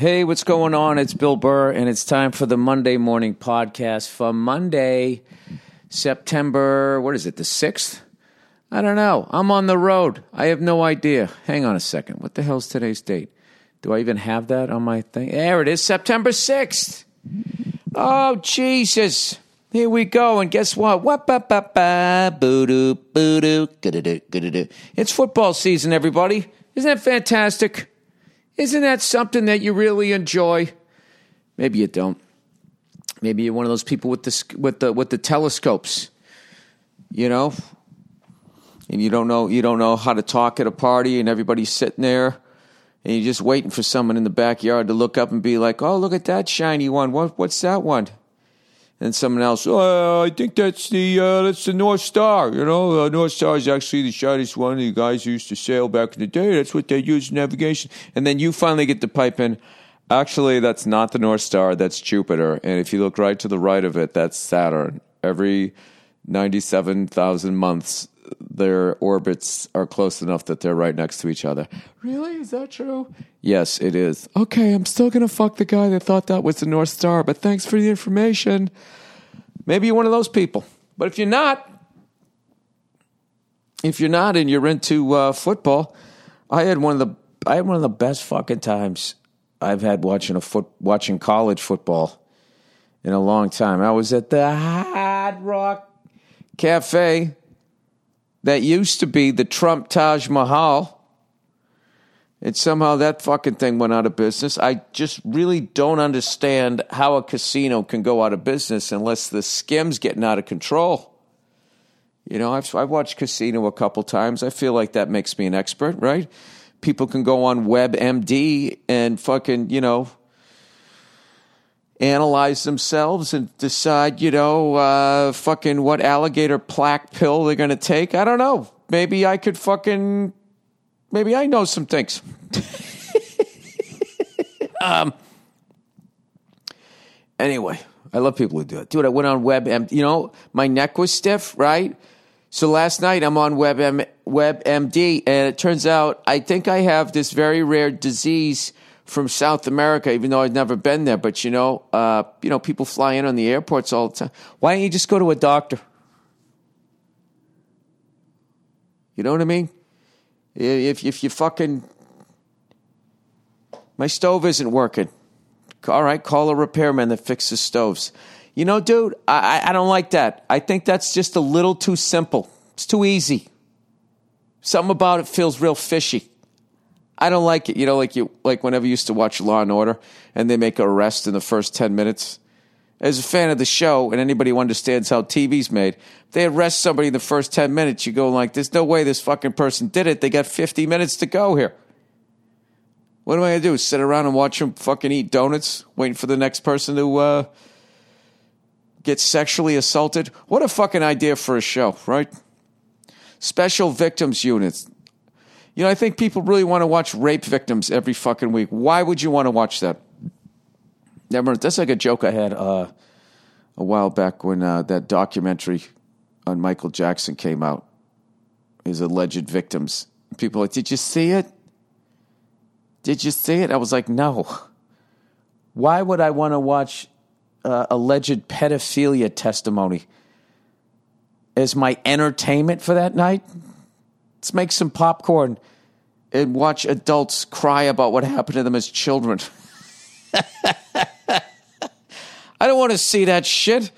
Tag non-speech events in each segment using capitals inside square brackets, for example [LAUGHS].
Hey, what's going on? It's Bill Burr, and it's time for the Monday morning podcast for Monday, September, what is it, the 6th? I don't know. I'm on the road. I have no idea. Hang on a second. What the hell's today's date? Do I even have that on my thing? There it is, September 6th. Oh, Jesus. Here we go. And guess what? What ba ba ba boo doo boo doo It's football season, everybody. Isn't that fantastic? Isn't that something that you really enjoy? Maybe you don't. Maybe you're one of those people with the with the with the telescopes. You know, and you don't know you don't know how to talk at a party, and everybody's sitting there, and you're just waiting for someone in the backyard to look up and be like, "Oh, look at that shiny one! What what's that one?" And someone else, oh, I think that's the uh, that's the North Star. You know, uh, North Star is actually the shiniest one. The guys used to sail back in the day. That's what they used in navigation. And then you finally get the pipe in. Actually, that's not the North Star. That's Jupiter. And if you look right to the right of it, that's Saturn. Every ninety-seven thousand months, their orbits are close enough that they're right next to each other. Really? Is that true? Yes, it is. Okay, I'm still going to fuck the guy that thought that was the North Star, but thanks for the information. Maybe you're one of those people. But if you're not, if you're not and you're into uh, football, I had one of the I had one of the best fucking times I've had watching a foot watching college football in a long time. I was at the Hard Rock Cafe that used to be the Trump Taj Mahal. And somehow that fucking thing went out of business. I just really don't understand how a casino can go out of business unless the skim's getting out of control. You know, I've, I've watched Casino a couple times. I feel like that makes me an expert, right? People can go on WebMD and fucking, you know, analyze themselves and decide, you know, uh, fucking what alligator plaque pill they're going to take. I don't know. Maybe I could fucking, maybe I know some things. [LAUGHS] um, anyway, I love people who do it. Dude, I went on WebM. You know, my neck was stiff, right? So last night I'm on WebM, WebMD, and it turns out I think I have this very rare disease from South America, even though I'd never been there. But you know, uh, you know, people fly in on the airports all the time. Why don't you just go to a doctor? You know what I mean? If if you fucking my stove isn't working, all right, call a repairman that fixes stoves. You know, dude, I, I don't like that. I think that's just a little too simple. It's too easy. Something about it feels real fishy. I don't like it. You know, like you like whenever you used to watch Law and Order and they make an arrest in the first ten minutes. As a fan of the show and anybody who understands how TV's made, they arrest somebody in the first ten minutes. You go like, "There's no way this fucking person did it." They got fifty minutes to go here. What am I gonna do? Sit around and watch them fucking eat donuts, waiting for the next person to uh, get sexually assaulted? What a fucking idea for a show, right? Special victims units. You know, I think people really want to watch rape victims every fucking week. Why would you want to watch that? Never. That's like a joke I had uh, a while back when uh, that documentary on Michael Jackson came out. His alleged victims. People like, did you see it? Did you see it? I was like, no. Why would I want to watch uh, alleged pedophilia testimony as my entertainment for that night? Let's make some popcorn and watch adults cry about what happened to them as children. [LAUGHS] I don't want to see that shit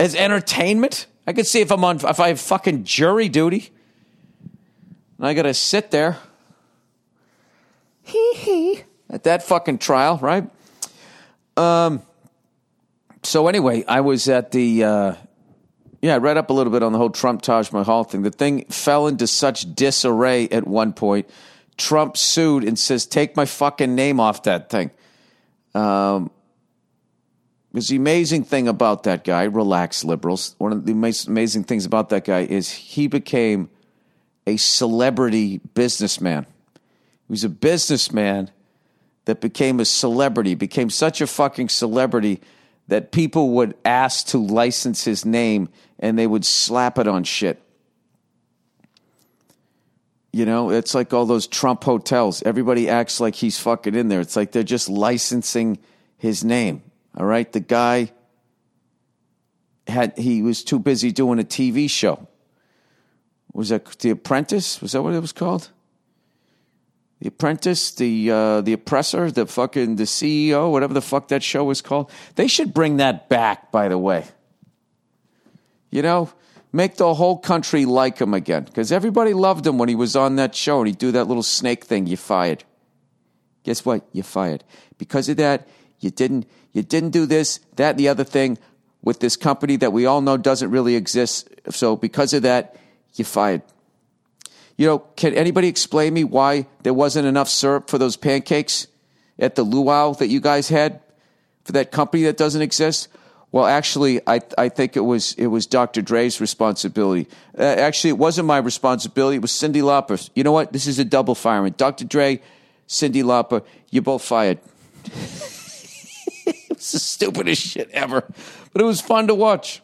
as entertainment. I could see if I'm on if I have fucking jury duty. And I gotta sit there. Hee hee. At that fucking trial, right? Um so anyway, I was at the uh yeah, I read up a little bit on the whole Trump Taj Mahal thing. The thing fell into such disarray at one point. Trump sued and says, "Take my fucking name off that thing." Um, the amazing thing about that guy, relax liberals. One of the amazing things about that guy is he became a celebrity businessman. He was a businessman that became a celebrity, became such a fucking celebrity that people would ask to license his name and they would slap it on shit. You know, it's like all those Trump hotels. Everybody acts like he's fucking in there. It's like they're just licensing his name. All right. The guy had, he was too busy doing a TV show. Was that The Apprentice? Was that what it was called? The Apprentice, the uh, the oppressor, the fucking the CEO, whatever the fuck that show was called. They should bring that back. By the way, you know, make the whole country like him again because everybody loved him when he was on that show and he'd do that little snake thing. You fired. Guess what? You fired because of that. You didn't. You didn't do this, that, and the other thing with this company that we all know doesn't really exist. So because of that, you fired. You know, can anybody explain me why there wasn't enough syrup for those pancakes at the luau that you guys had for that company that doesn't exist? Well, actually, I I think it was it was Dr. Dre's responsibility. Uh, actually, it wasn't my responsibility. It was Cyndi Lauper's. You know what? This is a double firing. Dr. Dre, Cyndi Lauper, you're both fired. [LAUGHS] it was the stupidest shit ever, but it was fun to watch.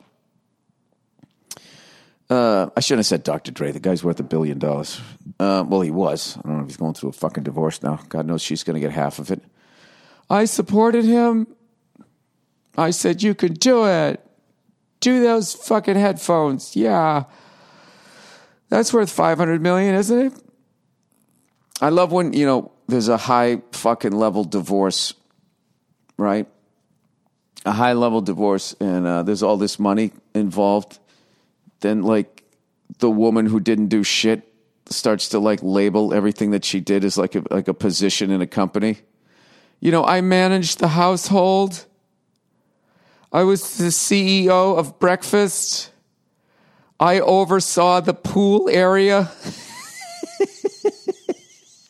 Uh, I shouldn't have said Dr. Dre. The guy's worth a billion dollars. Uh, well, he was. I don't know if he's going through a fucking divorce now. God knows she's going to get half of it. I supported him. I said, You can do it. Do those fucking headphones. Yeah. That's worth 500 million, isn't it? I love when, you know, there's a high fucking level divorce, right? A high level divorce, and uh, there's all this money involved then like the woman who didn't do shit starts to like label everything that she did as like a, like a position in a company. You know, I managed the household. I was the CEO of breakfast. I oversaw the pool area. [LAUGHS]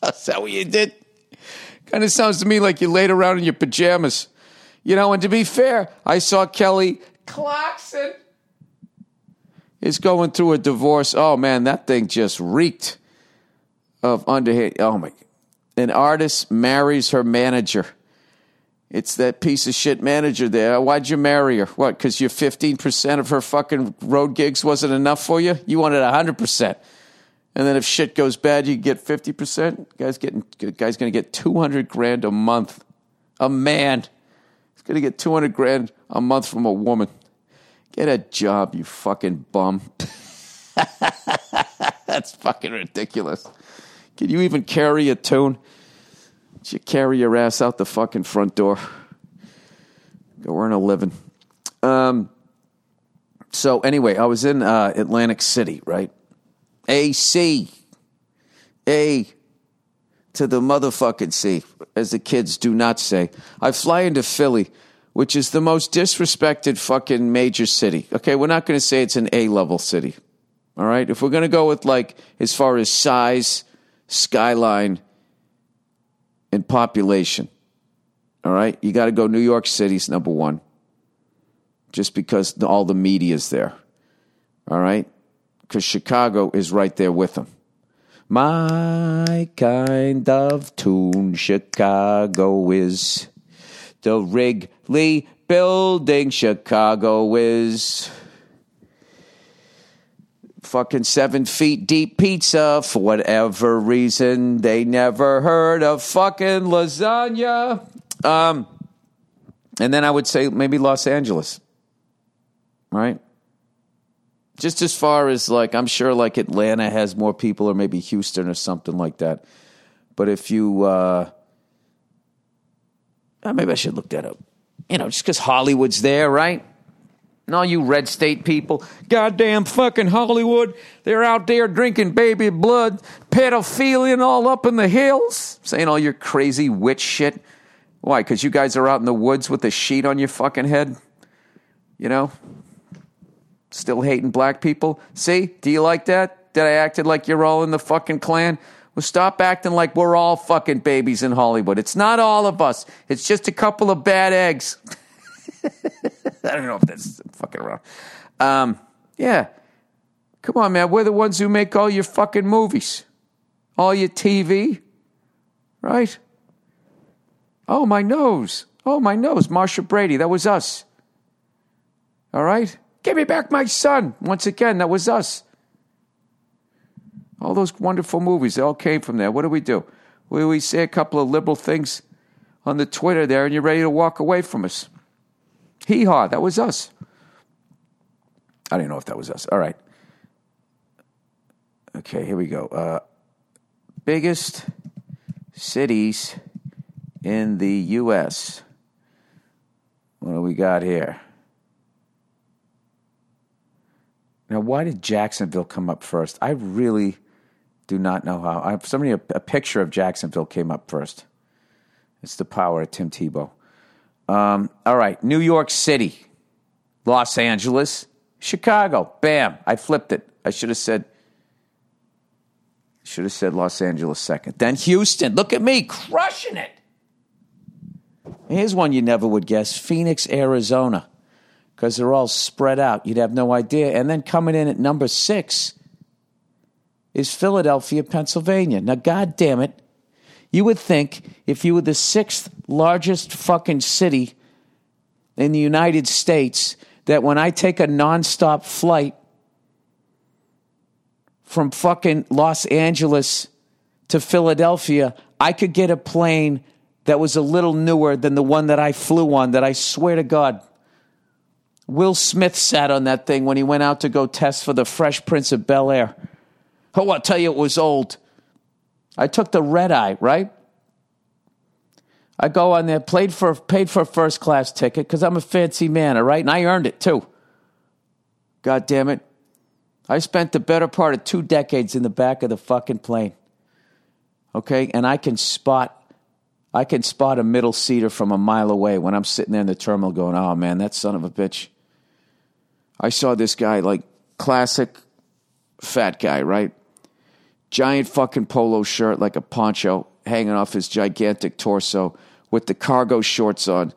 Is that what you did? Kind of sounds to me like you laid around in your pajamas. You know, and to be fair, I saw Kelly Clarkson is going through a divorce. Oh man, that thing just reeked of underhand. Oh my! An artist marries her manager. It's that piece of shit manager there. Why'd you marry her? What? Because your fifteen percent of her fucking road gigs wasn't enough for you. You wanted hundred percent. And then if shit goes bad, you get fifty percent. Guy's getting guy's going to get two hundred grand a month. A man, he's going to get two hundred grand a month from a woman. Get a job, you fucking bum. [LAUGHS] That's fucking ridiculous. Can you even carry a tune? Did you carry your ass out the fucking front door? Go earn a living. Um, so anyway, I was in uh, Atlantic City, right? AC. A to the motherfucking C, as the kids do not say. I fly into Philly which is the most disrespected fucking major city. Okay, we're not going to say it's an A level city. All right, if we're going to go with like as far as size, skyline, and population, all right, you got to go New York City's number one, just because all the media's there. All right, because Chicago is right there with them. My kind of tune, Chicago is the Wrigley building. Chicago is fucking seven feet deep pizza. For whatever reason, they never heard of fucking lasagna. Um, and then I would say maybe Los Angeles, right? Just as far as like, I'm sure like Atlanta has more people, or maybe Houston or something like that. But if you, uh, uh, maybe I should look that up. You know, just because Hollywood's there, right? And all you red state people, goddamn fucking Hollywood, they're out there drinking baby blood, pedophilia all up in the hills, saying all your crazy witch shit. Why? Because you guys are out in the woods with a sheet on your fucking head? You know? Still hating black people? See? Do you like that? That I acted like you're all in the fucking Klan? Well, stop acting like we're all fucking babies in Hollywood. It's not all of us. It's just a couple of bad eggs. [LAUGHS] I don't know if that's fucking wrong. Um, yeah. Come on, man. We're the ones who make all your fucking movies, all your TV, right? Oh, my nose. Oh, my nose. Marcia Brady. That was us. All right? Give me back my son. Once again, that was us. All those wonderful movies, they all came from there. What do we do? We, we say a couple of liberal things on the Twitter there, and you're ready to walk away from us. Hee haw, that was us. I don't know if that was us. All right. Okay, here we go. Uh, biggest cities in the U.S. What do we got here? Now, why did Jacksonville come up first? I really do not know how. I, somebody, a, a picture of Jacksonville came up first. It's the power of Tim Tebow. Um, all right, New York City, Los Angeles, Chicago. Bam! I flipped it. I should have said. Should have said Los Angeles second. Then Houston. Look at me crushing it. Here's one you never would guess Phoenix, Arizona, because they're all spread out. You'd have no idea. And then coming in at number six is Philadelphia, Pennsylvania. Now, God damn it. You would think if you were the sixth largest fucking city in the United States, that when I take a nonstop flight from fucking Los Angeles to Philadelphia, I could get a plane that was a little newer than the one that I flew on, that I swear to God, Will Smith sat on that thing when he went out to go test for the Fresh Prince of Bel Air. Oh, I'll tell you, it was old. I took the red eye, right? I go on there, played for, paid for a first class ticket because I'm a fancy man, all right? And I earned it too. God damn it. I spent the better part of two decades in the back of the fucking plane. Okay? And I can spot I can spot a middle seater from a mile away when I'm sitting there in the terminal going, oh man, that son of a bitch. I saw this guy, like classic fat guy, right? Giant fucking polo shirt, like a poncho, hanging off his gigantic torso with the cargo shorts on,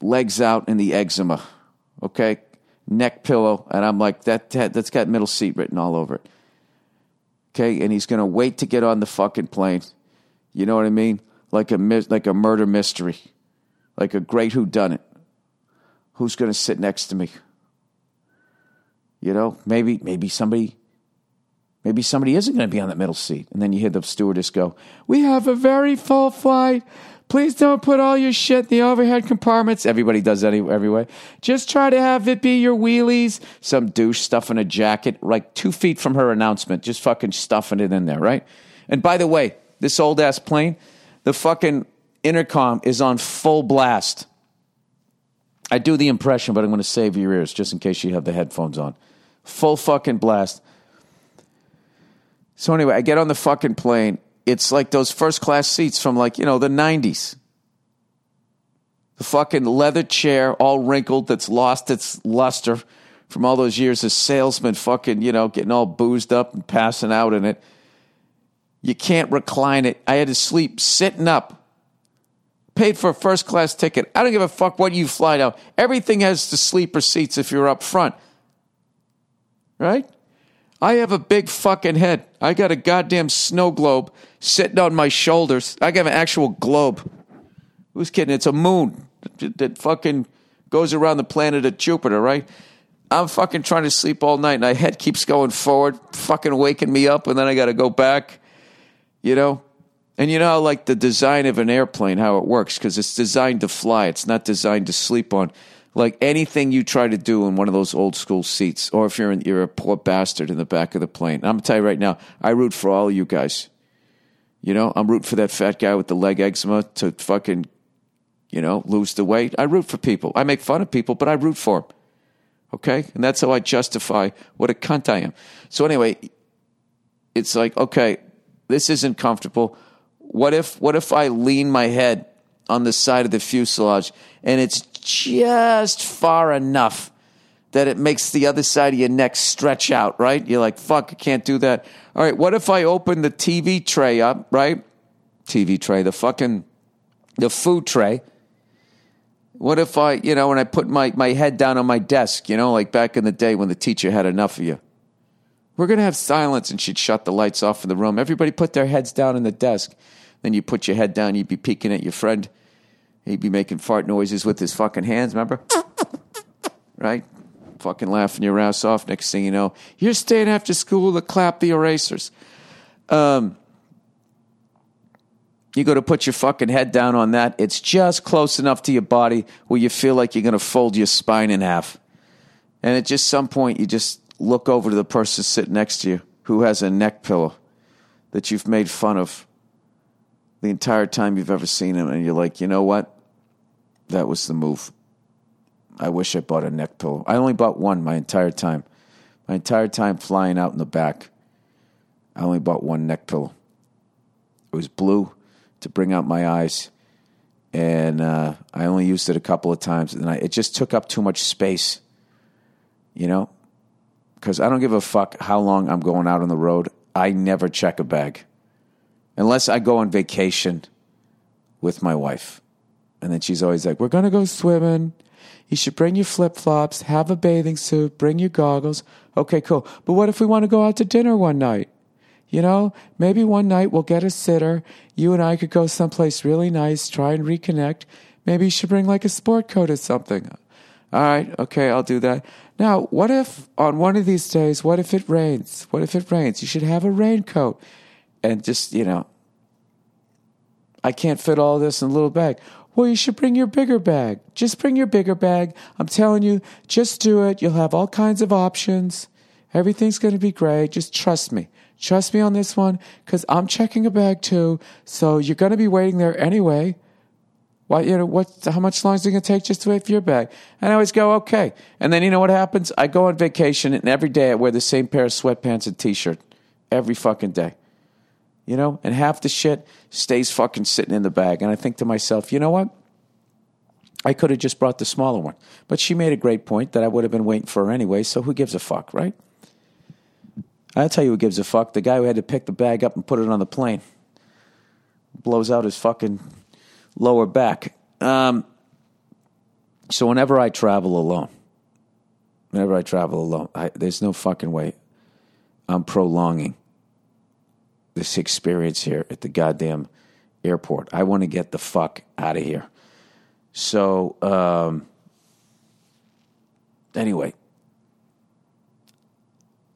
legs out, in the eczema. Okay? Neck pillow. And I'm like, that, that, that's got middle seat written all over it. Okay? And he's going to wait to get on the fucking plane. You know what I mean? Like a, like a murder mystery, like a great whodunit. Who's going to sit next to me? You know, maybe maybe somebody maybe somebody isn't going to be on that middle seat. And then you hear the stewardess go, "We have a very full flight. Please don't put all your shit in the overhead compartments." Everybody does that every way. Just try to have it be your wheelies. Some douche stuffing a jacket like two feet from her announcement, just fucking stuffing it in there, right? And by the way, this old ass plane, the fucking intercom is on full blast. I do the impression, but I'm going to save your ears just in case you have the headphones on full fucking blast. So anyway, I get on the fucking plane. It's like those first class seats from like, you know, the 90s. The fucking leather chair, all wrinkled, that's lost its luster from all those years as salesman fucking, you know, getting all boozed up and passing out in it. You can't recline it. I had to sleep sitting up. Paid for a first class ticket. I don't give a fuck what you fly now. Everything has the sleeper seats if you're up front right? I have a big fucking head. I got a goddamn snow globe sitting on my shoulders. I got an actual globe. Who's kidding? It's a moon that fucking goes around the planet of Jupiter, right? I'm fucking trying to sleep all night, and my head keeps going forward, fucking waking me up, and then I got to go back, you know? And you know, like the design of an airplane, how it works, because it's designed to fly, it's not designed to sleep on like anything you try to do in one of those old school seats, or if you're in, you're a poor bastard in the back of the plane. I'm gonna tell you right now, I root for all you guys. You know, I'm rooting for that fat guy with the leg eczema to fucking, you know, lose the weight. I root for people. I make fun of people, but I root for them. Okay, and that's how I justify what a cunt I am. So anyway, it's like okay, this isn't comfortable. What if what if I lean my head on the side of the fuselage and it's just far enough that it makes the other side of your neck stretch out, right? You're like, fuck, I can't do that. All right, what if I open the TV tray up, right? TV tray, the fucking, the food tray. What if I, you know, when I put my, my head down on my desk, you know, like back in the day when the teacher had enough of you? We're going to have silence, and she'd shut the lights off in the room. Everybody put their heads down in the desk. Then you put your head down, you'd be peeking at your friend. He'd be making fart noises with his fucking hands, remember? right? Fucking laughing your ass off. Next thing you know, you're staying after school to clap the erasers. Um, you go to put your fucking head down on that. It's just close enough to your body where you feel like you're going to fold your spine in half. And at just some point, you just look over to the person sitting next to you who has a neck pillow that you've made fun of the entire time you've ever seen him. And you're like, you know what? That was the move. I wish I bought a neck pillow. I only bought one my entire time. My entire time flying out in the back. I only bought one neck pillow. It was blue to bring out my eyes, and uh, I only used it a couple of times, and I, it just took up too much space. You know, because I don't give a fuck how long I'm going out on the road. I never check a bag unless I go on vacation with my wife, and then she's always like, "We're gonna go swimming." You should bring your flip flops, have a bathing suit, bring your goggles. Okay, cool. But what if we want to go out to dinner one night? You know, maybe one night we'll get a sitter. You and I could go someplace really nice, try and reconnect. Maybe you should bring like a sport coat or something. All right, okay, I'll do that. Now, what if on one of these days, what if it rains? What if it rains? You should have a raincoat. And just, you know, I can't fit all this in a little bag. Well, you should bring your bigger bag. Just bring your bigger bag. I'm telling you, just do it. You'll have all kinds of options. Everything's going to be great. Just trust me. Trust me on this one because I'm checking a bag too. So you're going to be waiting there anyway. What, you know, what, how much longer is it going to take just to wait for your bag? And I always go, okay. And then you know what happens? I go on vacation and every day I wear the same pair of sweatpants and t-shirt every fucking day. You know, and half the shit stays fucking sitting in the bag. And I think to myself, you know what? I could have just brought the smaller one. But she made a great point that I would have been waiting for anyway, so who gives a fuck, right? I'll tell you who gives a fuck. The guy who had to pick the bag up and put it on the plane. Blows out his fucking lower back. Um, so whenever I travel alone, whenever I travel alone, I, there's no fucking way I'm prolonging this experience here at the goddamn airport. I want to get the fuck out of here. So, um, anyway,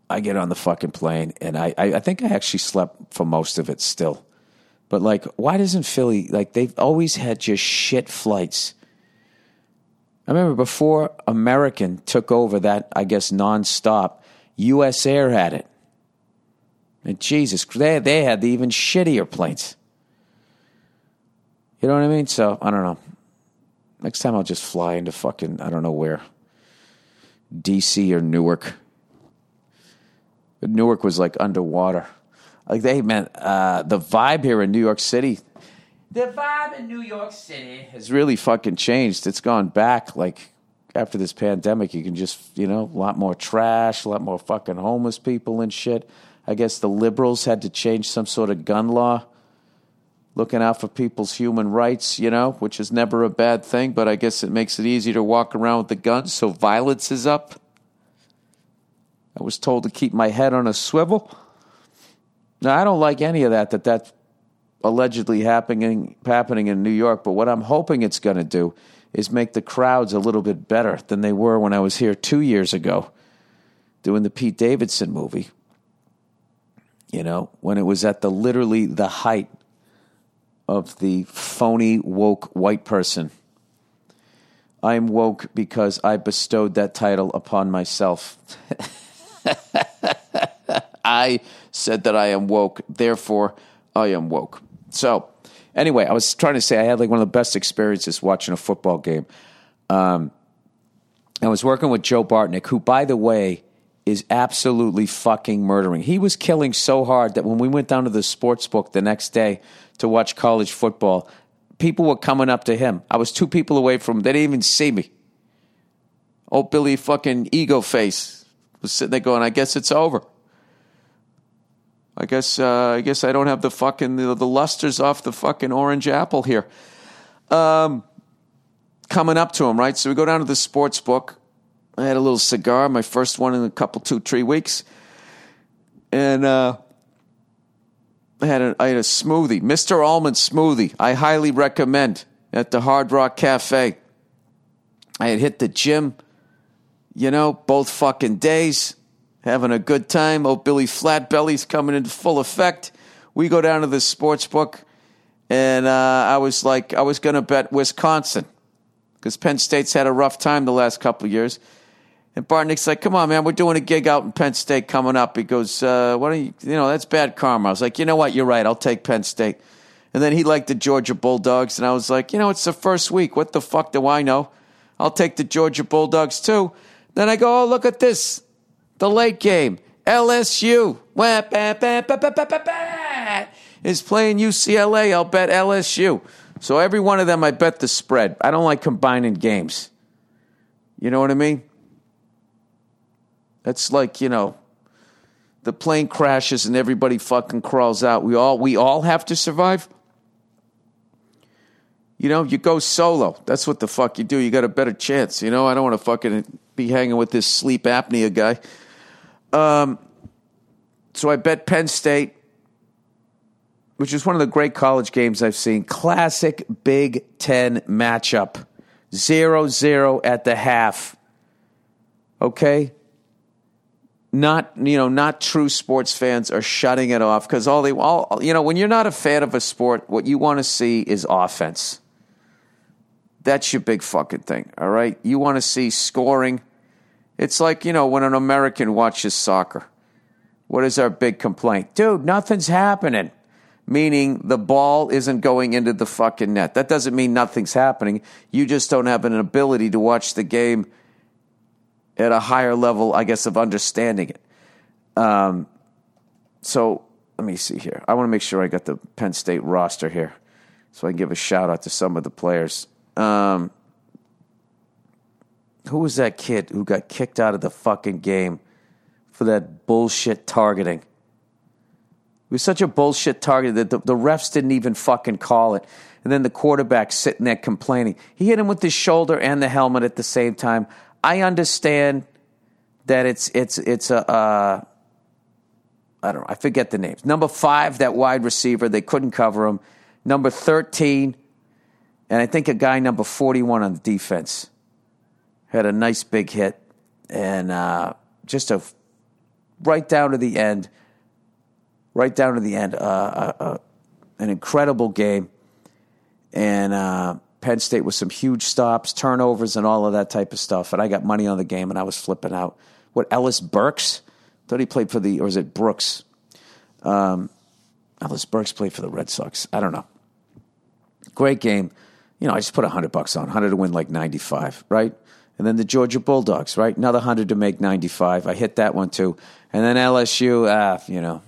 I get on the fucking plane, and I, I, I think I actually slept for most of it still. But like, why doesn't Philly like they've always had just shit flights? I remember before American took over that, I guess nonstop, U.S. Air had it, and Jesus, they they had the even shittier planes. You know what I mean? So I don't know. Next time I'll just fly into fucking I don't know where, D.C. or Newark. Newark was like underwater. Like they meant uh, the vibe here in New York City. The vibe in New York City has really fucking changed. It's gone back like after this pandemic. You can just you know a lot more trash, a lot more fucking homeless people and shit. I guess the liberals had to change some sort of gun law, looking out for people's human rights, you know, which is never a bad thing. But I guess it makes it easier to walk around with the gun, so violence is up. I was told to keep my head on a swivel. Now, I don't like any of that, that that's allegedly happening, happening in New York, but what I'm hoping it's going to do is make the crowds a little bit better than they were when I was here two years ago doing the Pete Davidson movie. You know, when it was at the literally the height of the phony woke white person. I'm woke because I bestowed that title upon myself. [LAUGHS] I said that I am woke, therefore I am woke. So, anyway, I was trying to say I had like one of the best experiences watching a football game. Um, I was working with Joe Bartnick, who, by the way, is absolutely fucking murdering. He was killing so hard that when we went down to the sports book the next day to watch college football, people were coming up to him. I was two people away from him. They didn't even see me. Old Billy fucking ego face was sitting there going, I guess it's over. I guess uh, I guess I don't have the fucking the, the lusters off the fucking orange apple here. Um, coming up to him, right? So we go down to the sports book. I had a little cigar, my first one in a couple, two, three weeks, and uh, I had a, I had a smoothie, Mister Almond smoothie. I highly recommend at the Hard Rock Cafe. I had hit the gym, you know, both fucking days having a good time. Oh, Billy Flatbelly's coming into full effect. we go down to the sports book, and uh, I was like, I was going to bet Wisconsin because Penn State's had a rough time the last couple years. And Bartnick's like, come on, man, we're doing a gig out in Penn State coming up. He goes, uh, what are you, you know, that's bad karma. I was like, you know what, you're right, I'll take Penn State. And then he liked the Georgia Bulldogs, and I was like, you know, it's the first week. What the fuck do I know? I'll take the Georgia Bulldogs too. Then I go, oh, look at this. The late game. LSU is playing UCLA. I'll bet LSU. So every one of them, I bet the spread. I don't like combining games. You know what I mean? That's like, you know, the plane crashes and everybody fucking crawls out. We all we all have to survive. You know, you go solo. That's what the fuck you do. You got a better chance. You know, I don't want to fucking be hanging with this sleep apnea guy. Um, so I bet Penn State, which is one of the great college games I've seen. Classic Big Ten matchup. Zero zero at the half. Okay? Not you know not true sports fans are shutting it off because all they all you know when you're not a fan of a sport what you want to see is offense. That's your big fucking thing all right? You want to see scoring. It's like you know when an american watches soccer. What is our big complaint? Dude nothing's happening. Meaning the ball isn't going into the fucking net. That doesn't mean nothing's happening. You just don't have an ability to watch the game at a higher level, I guess, of understanding it. Um, so let me see here. I want to make sure I got the Penn State roster here so I can give a shout out to some of the players. Um, who was that kid who got kicked out of the fucking game for that bullshit targeting? It was such a bullshit target that the, the refs didn't even fucking call it. And then the quarterback sitting there complaining. He hit him with his shoulder and the helmet at the same time. I understand that it's it's it's a uh, I don't know I forget the names. Number five, that wide receiver, they couldn't cover him. Number thirteen, and I think a guy number forty-one on the defense had a nice big hit, and uh, just a right down to the end, right down to the end, uh, uh, uh an incredible game, and uh, Penn State with some huge stops, turnovers, and all of that type of stuff. And I got money on the game, and I was flipping out. What Ellis Burks? Thought he played for the, or is it Brooks? Um, Ellis Burks played for the Red Sox. I don't know. Great game. You know, I just put hundred bucks on, hundred to win like ninety-five, right? And then the Georgia Bulldogs, right? Another hundred to make ninety-five. I hit that one too. And then LSU, ah, you know,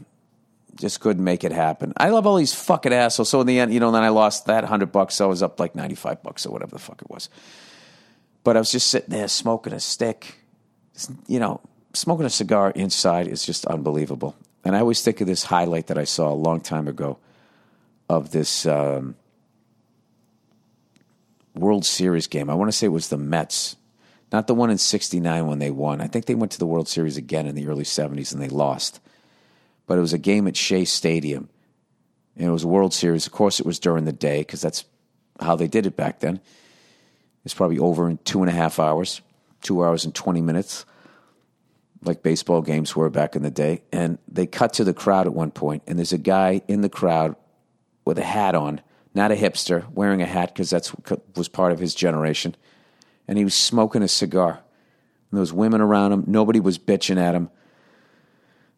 just couldn't make it happen. I love all these fucking assholes. So in the end, you know, then I lost that hundred bucks. So I was up like ninety five bucks or whatever the fuck it was. But I was just sitting there smoking a stick. You know, smoking a cigar inside is just unbelievable. And I always think of this highlight that I saw a long time ago of this um, World Series game. I want to say it was the Mets, not the one in '69 when they won. I think they went to the World Series again in the early '70s and they lost but it was a game at Shea Stadium. And it was a World Series. Of course, it was during the day because that's how they did it back then. It's probably over in two and a half hours, two hours and 20 minutes, like baseball games were back in the day. And they cut to the crowd at one point, and there's a guy in the crowd with a hat on, not a hipster, wearing a hat because that was part of his generation. And he was smoking a cigar. And there was women around him. Nobody was bitching at him.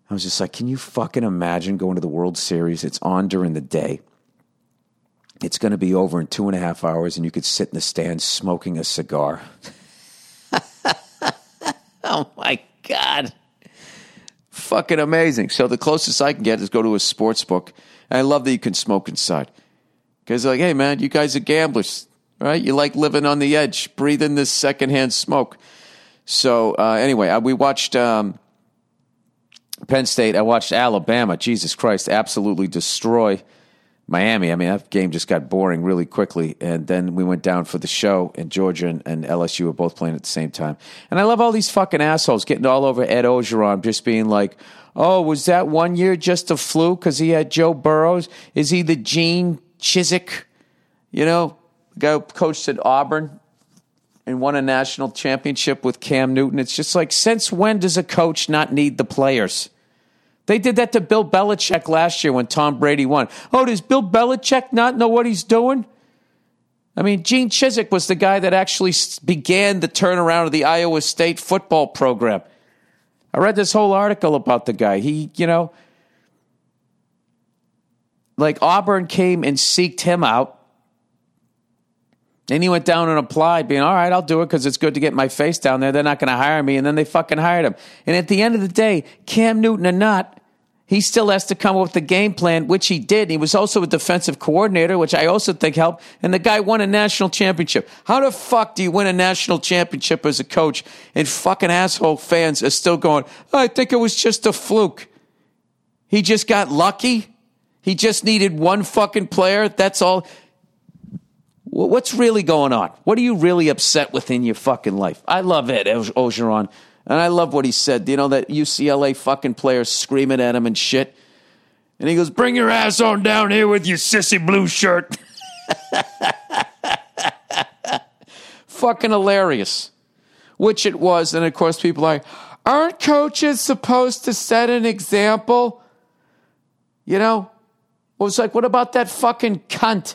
I was just like, can you fucking imagine going to the World Series? It's on during the day. It's going to be over in two and a half hours, and you could sit in the stands smoking a cigar. [LAUGHS] oh my God. Fucking amazing. So the closest I can get is go to a sports book. And I love that you can smoke inside. Because, like, hey, man, you guys are gamblers, right? You like living on the edge, breathing this secondhand smoke. So, uh, anyway, uh, we watched. Um, Penn State, I watched Alabama, Jesus Christ, absolutely destroy Miami. I mean, that game just got boring really quickly. And then we went down for the show, and Georgia and, and, LSU were both playing at the same time. And I love all these fucking assholes getting all over Ed Orgeron, just being like, oh, was that one year just a fluke because he had Joe Burrows? Is he the Gene Chizik? You know, guy who coached at Auburn and won a national championship with Cam Newton. It's just like, since when does a coach not need the players? They did that to Bill Belichick last year when Tom Brady won. Oh, does Bill Belichick not know what he's doing? I mean, Gene Chizik was the guy that actually began the turnaround of the Iowa State football program. I read this whole article about the guy. He, you know, like Auburn came and seeked him out. And he went down and applied, being, all right, I'll do it because it's good to get my face down there. They're not going to hire me. And then they fucking hired him. And at the end of the day, Cam Newton or not, he still has to come up with the game plan, which he did. He was also a defensive coordinator, which I also think helped. And the guy won a national championship. How the fuck do you win a national championship as a coach and fucking asshole fans are still going, oh, I think it was just a fluke. He just got lucky. He just needed one fucking player. That's all. What's really going on? What are you really upset with in your fucking life? I love Ed Orgeron, And I love what he said. You know, that UCLA fucking player screaming at him and shit. And he goes, Bring your ass on down here with your sissy blue shirt. [LAUGHS] fucking hilarious. Which it was. And of course, people are like, Aren't coaches supposed to set an example? You know? It was like, What about that fucking cunt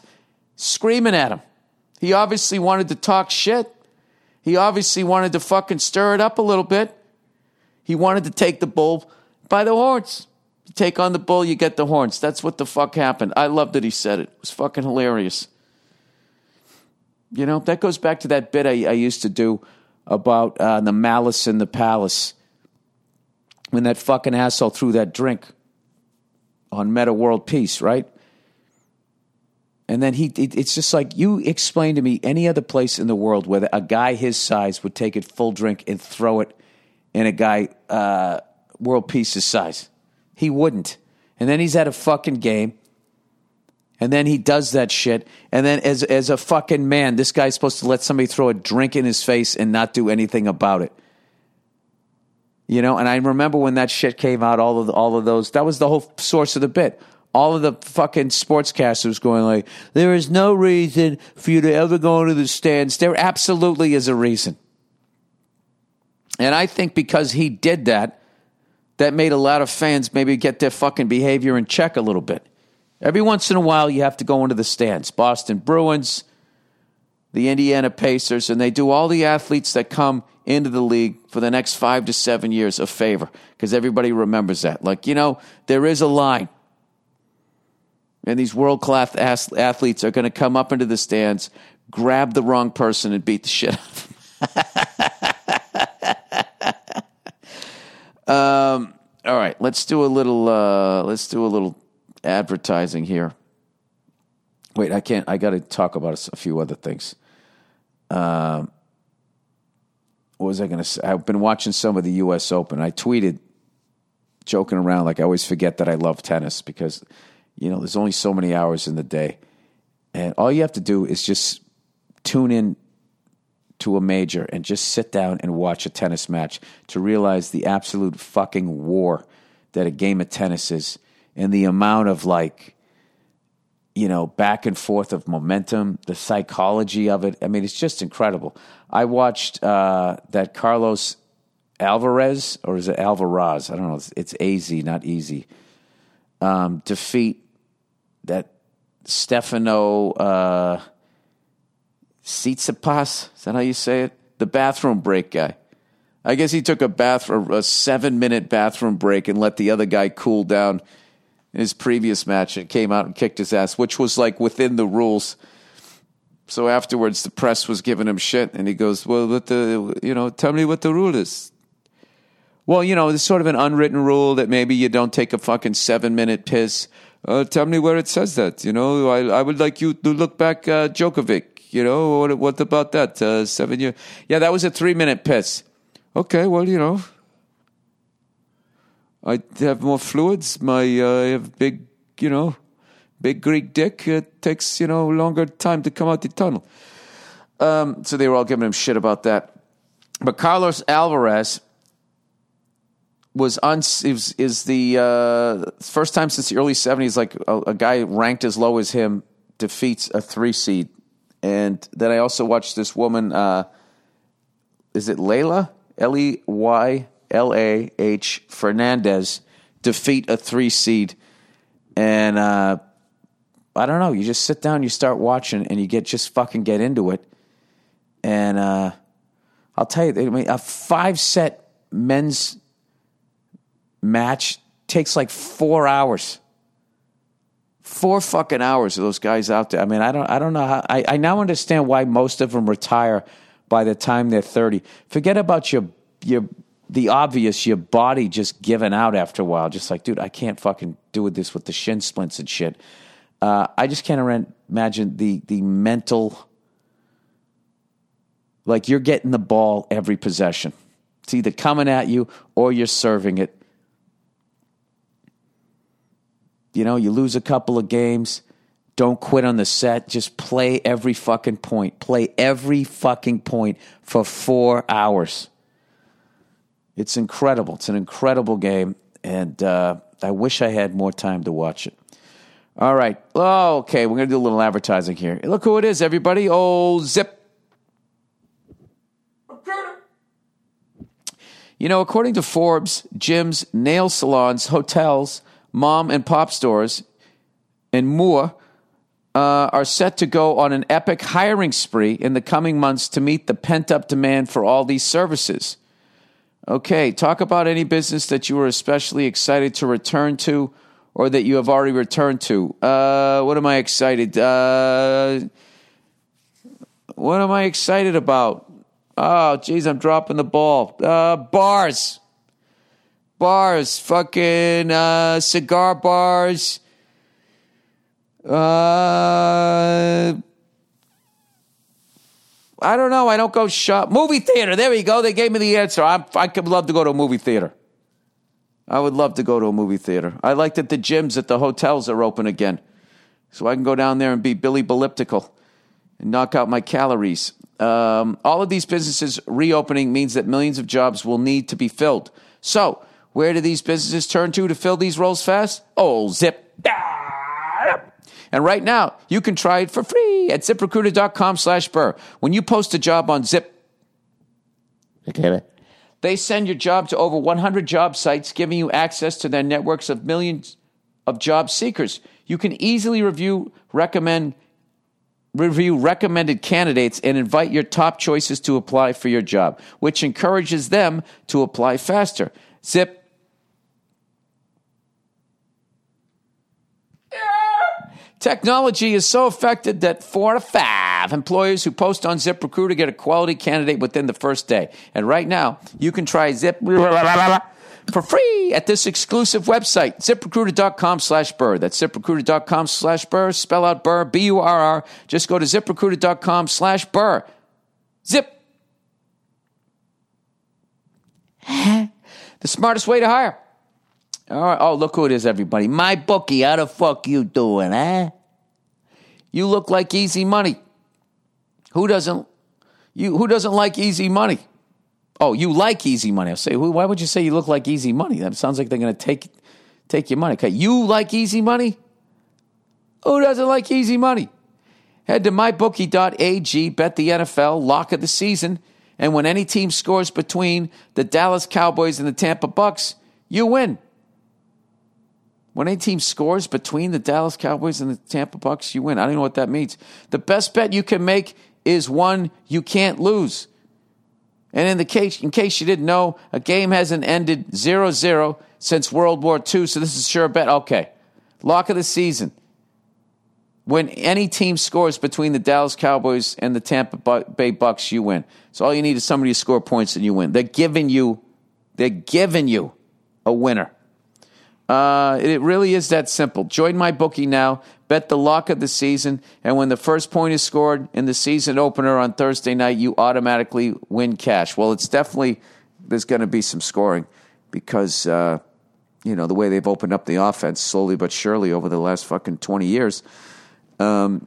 screaming at him? He obviously wanted to talk shit. He obviously wanted to fucking stir it up a little bit. He wanted to take the bull by the horns. You take on the bull, you get the horns. That's what the fuck happened. I love that he said it. It was fucking hilarious. You know, that goes back to that bit I, I used to do about uh, the malice in the palace when that fucking asshole threw that drink on Metta World Peace, right? And then he, it, it's just like you explain to me any other place in the world where a guy his size would take a full drink and throw it in a guy uh, world peace's size. He wouldn't. And then he's at a fucking game. And then he does that shit. And then as as a fucking man, this guy's supposed to let somebody throw a drink in his face and not do anything about it. You know, and I remember when that shit came out, all of the, all of those. That was the whole source of the bit all of the fucking sportscasters going like, there is no reason for you to ever go into the stands. There absolutely is a reason. And I think because he did that, that made a lot of fans maybe get their fucking behavior in check a little bit. Every once in a while, you have to go into the stands. Boston Bruins, the Indiana Pacers, and they do all the athletes that come into the league for the next five to seven years a favor because everybody remembers that. Like, you know, there is a line and these world class athletes are going to come up into the stands, grab the wrong person, and beat the shit [LAUGHS] um, all right, let's do a little. Uh, let's do a little advertising here. Wait, I can't. I got to talk about a few other things. Um, what was I going to say? I've been watching some of the U.S. Open. I tweeted, joking around, like I always forget that I love tennis because you know, there's only so many hours in the day. And all you have to do is just tune in to a major and just sit down and watch a tennis match to realize the absolute fucking war that a game of tennis is and the amount of like you know back and forth of momentum the psychology of it. I mean it's just incredible. I watched uh, that carlos alvarez or is it alvarez? I don't know. It's, it's az not easy um, defeat that Stefano uh. Is that how you say it? The bathroom break guy. I guess he took a bathroom a seven minute bathroom break and let the other guy cool down in his previous match and came out and kicked his ass, which was like within the rules. So afterwards, the press was giving him shit, and he goes, "Well, what the you know? Tell me what the rule is." Well, you know, there's sort of an unwritten rule that maybe you don't take a fucking seven minute piss. Uh, tell me where it says that. You know, I, I would like you to look back uh, Djokovic. You know, what, what about that? Uh, seven year? Yeah, that was a three minute piss. Okay, well, you know, I have more fluids. My uh, I have big, you know, big Greek dick. It takes you know longer time to come out the tunnel. Um, so they were all giving him shit about that. But Carlos Alvarez was on is, is the uh, first time since the early 70s like a, a, guy ranked as low as him defeats a three seed and then i also watched this woman uh, is it layla l-e-y-l-a-h fernandez defeat a three seed. And uh, I don't know. You just sit down, you start watching, and you get just fucking get into it. And uh, I'll tell you, I mean, a five set men's match takes like four hours. Four fucking hours of those guys out there. I mean, I don't, I don't know how. I, I now understand why most of them retire by the time they're thirty. Forget about your your the obvious, your body just giving out after a while. Just like, dude, I can't fucking do with this with the shin splints and shit. Uh, I just can't imagine the the mental. Like you're getting the ball every possession. It's either coming at you or you're serving it. You know, you lose a couple of games. Don't quit on the set. Just play every fucking point. Play every fucking point for four hours. It's incredible. It's an incredible game, and uh, I wish I had more time to watch it. All right. Oh, okay. We're going to do a little advertising here. Look who it is, everybody. Oh, Zip. You know, according to Forbes, gyms, nail salons, hotels, mom and pop stores, and more uh, are set to go on an epic hiring spree in the coming months to meet the pent up demand for all these services. Okay, talk about any business that you are especially excited to return to or that you have already returned to. Uh, what am I excited? Uh, what am I excited about? Oh, geez, I'm dropping the ball. Uh, bars. Bars. Fucking uh, cigar bars. Uh, I don't know. I don't go shop. Movie theater. There we go. They gave me the answer. I'm, I could love to go to a movie theater. I would love to go to a movie theater. I like that the gyms at the hotels are open again. So I can go down there and be Billy Belliptical and knock out my calories. Um, all of these businesses reopening means that millions of jobs will need to be filled. So, where do these businesses turn to to fill these roles fast? Oh, zip. And right now, you can try it for free at ziprecruiter.com slash burr. When you post a job on Zip, they send your job to over 100 job sites, giving you access to their networks of millions of job seekers. You can easily review, recommend, review recommended candidates and invite your top choices to apply for your job, which encourages them to apply faster. Zip Technology is so effective that four of five employers who post on ZipRecruiter get a quality candidate within the first day. And right now, you can try Zip [LAUGHS] for free at this exclusive website, ziprecruiter.com slash burr. That's ziprecruiter.com slash burr. Spell out burr, B U R R. Just go to ziprecruiter.com slash burr. Zip. [LAUGHS] the smartest way to hire. All right. Oh, look who it is, everybody. My bookie. How the fuck you doing, eh? You look like easy money. Who doesn't? You who doesn't like easy money? Oh, you like easy money. I say, why would you say you look like easy money? That sounds like they're to take take your money. Okay, you like easy money? Who doesn't like easy money? Head to mybookie.ag, bet the NFL, lock of the season, and when any team scores between the Dallas Cowboys and the Tampa Bucks, you win. When a team scores between the Dallas Cowboys and the Tampa Bucks, you win. I don't know what that means. The best bet you can make is one you can't lose. And in the case, in case you didn't know, a game hasn't ended 0-0 since World War II, so this is sure bet. Okay. Lock of the season. When any team scores between the Dallas Cowboys and the Tampa Bay Bucks, you win. So all you need is somebody to score points and you win. They're giving you, they're giving you a winner. Uh, it really is that simple. Join my bookie now. Bet the lock of the season, and when the first point is scored in the season opener on Thursday night, you automatically win cash. Well, it's definitely there's going to be some scoring because uh, you know the way they've opened up the offense slowly but surely over the last fucking twenty years. Um,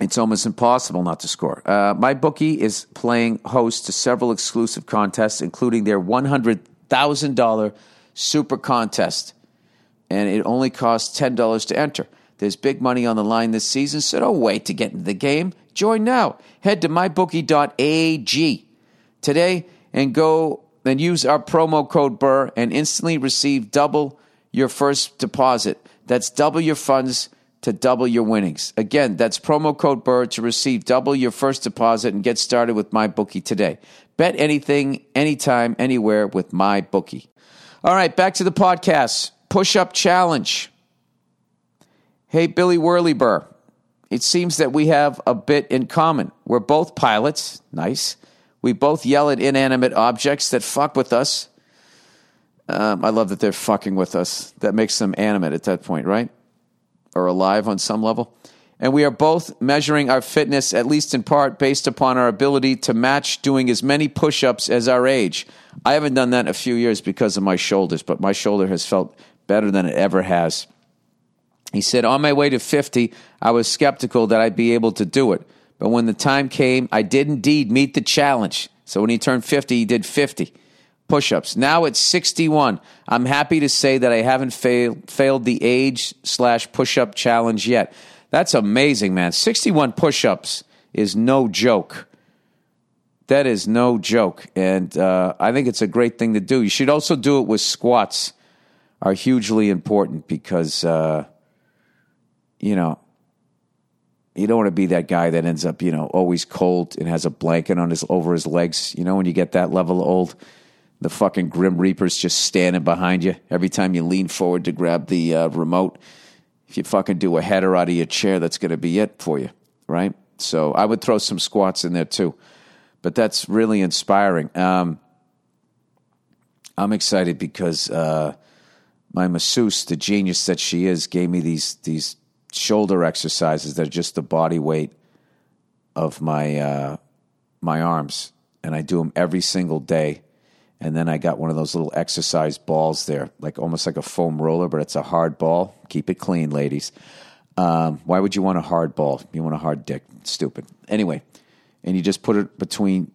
it's almost impossible not to score. Uh, my bookie is playing host to several exclusive contests, including their one hundred thousand dollar super contest and it only costs $10 to enter. There's big money on the line this season, so don't wait to get into the game. Join now. Head to mybookie.ag today and go and use our promo code BURR and instantly receive double your first deposit. That's double your funds to double your winnings. Again, that's promo code BURR to receive double your first deposit and get started with my bookie today. Bet anything, anytime, anywhere with my bookie. All right, back to the podcast. Push up challenge. Hey, Billy Whirlyburr. It seems that we have a bit in common. We're both pilots. Nice. We both yell at inanimate objects that fuck with us. Um, I love that they're fucking with us. That makes them animate at that point, right? Or alive on some level. And we are both measuring our fitness, at least in part, based upon our ability to match doing as many push ups as our age. I haven't done that in a few years because of my shoulders, but my shoulder has felt better than it ever has. He said, On my way to 50, I was skeptical that I'd be able to do it. But when the time came, I did indeed meet the challenge. So when he turned 50, he did 50 push ups. Now it's 61. I'm happy to say that I haven't fail, failed the age slash push up challenge yet. That's amazing, man. 61 push ups is no joke. That is no joke. And uh, I think it's a great thing to do. You should also do it with squats, are hugely important because, uh, you know, you don't want to be that guy that ends up, you know, always cold and has a blanket on his over his legs. You know, when you get that level old, the fucking Grim Reaper's just standing behind you every time you lean forward to grab the uh, remote. If you fucking do a header out of your chair, that's going to be it for you, right? So I would throw some squats in there too. But that's really inspiring. Um, I'm excited because uh, my masseuse, the genius that she is, gave me these these shoulder exercises that are just the body weight of my uh, my arms, and I do them every single day. And then I got one of those little exercise balls there, like almost like a foam roller, but it's a hard ball. Keep it clean, ladies. Um, why would you want a hard ball? You want a hard dick? Stupid. Anyway, and you just put it between,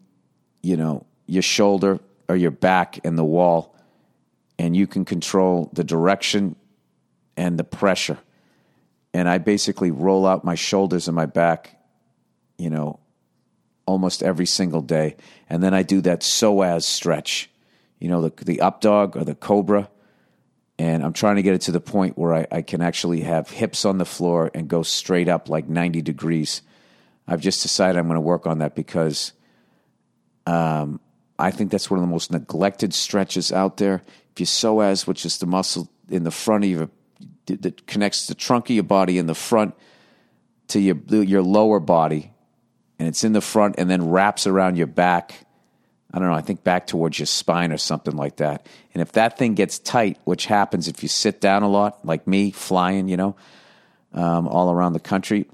you know, your shoulder or your back and the wall, and you can control the direction and the pressure. And I basically roll out my shoulders and my back, you know, almost every single day. And then I do that psoas stretch you know, the, the up dog or the cobra. And I'm trying to get it to the point where I, I can actually have hips on the floor and go straight up like 90 degrees. I've just decided I'm going to work on that because um, I think that's one of the most neglected stretches out there. Psoas, which is the muscle in the front of your that connects the trunk of your body in the front to your your lower body, and it's in the front and then wraps around your back I don't know, I think back towards your spine or something like that. And if that thing gets tight, which happens if you sit down a lot, like me, flying, you know, um, all around the country,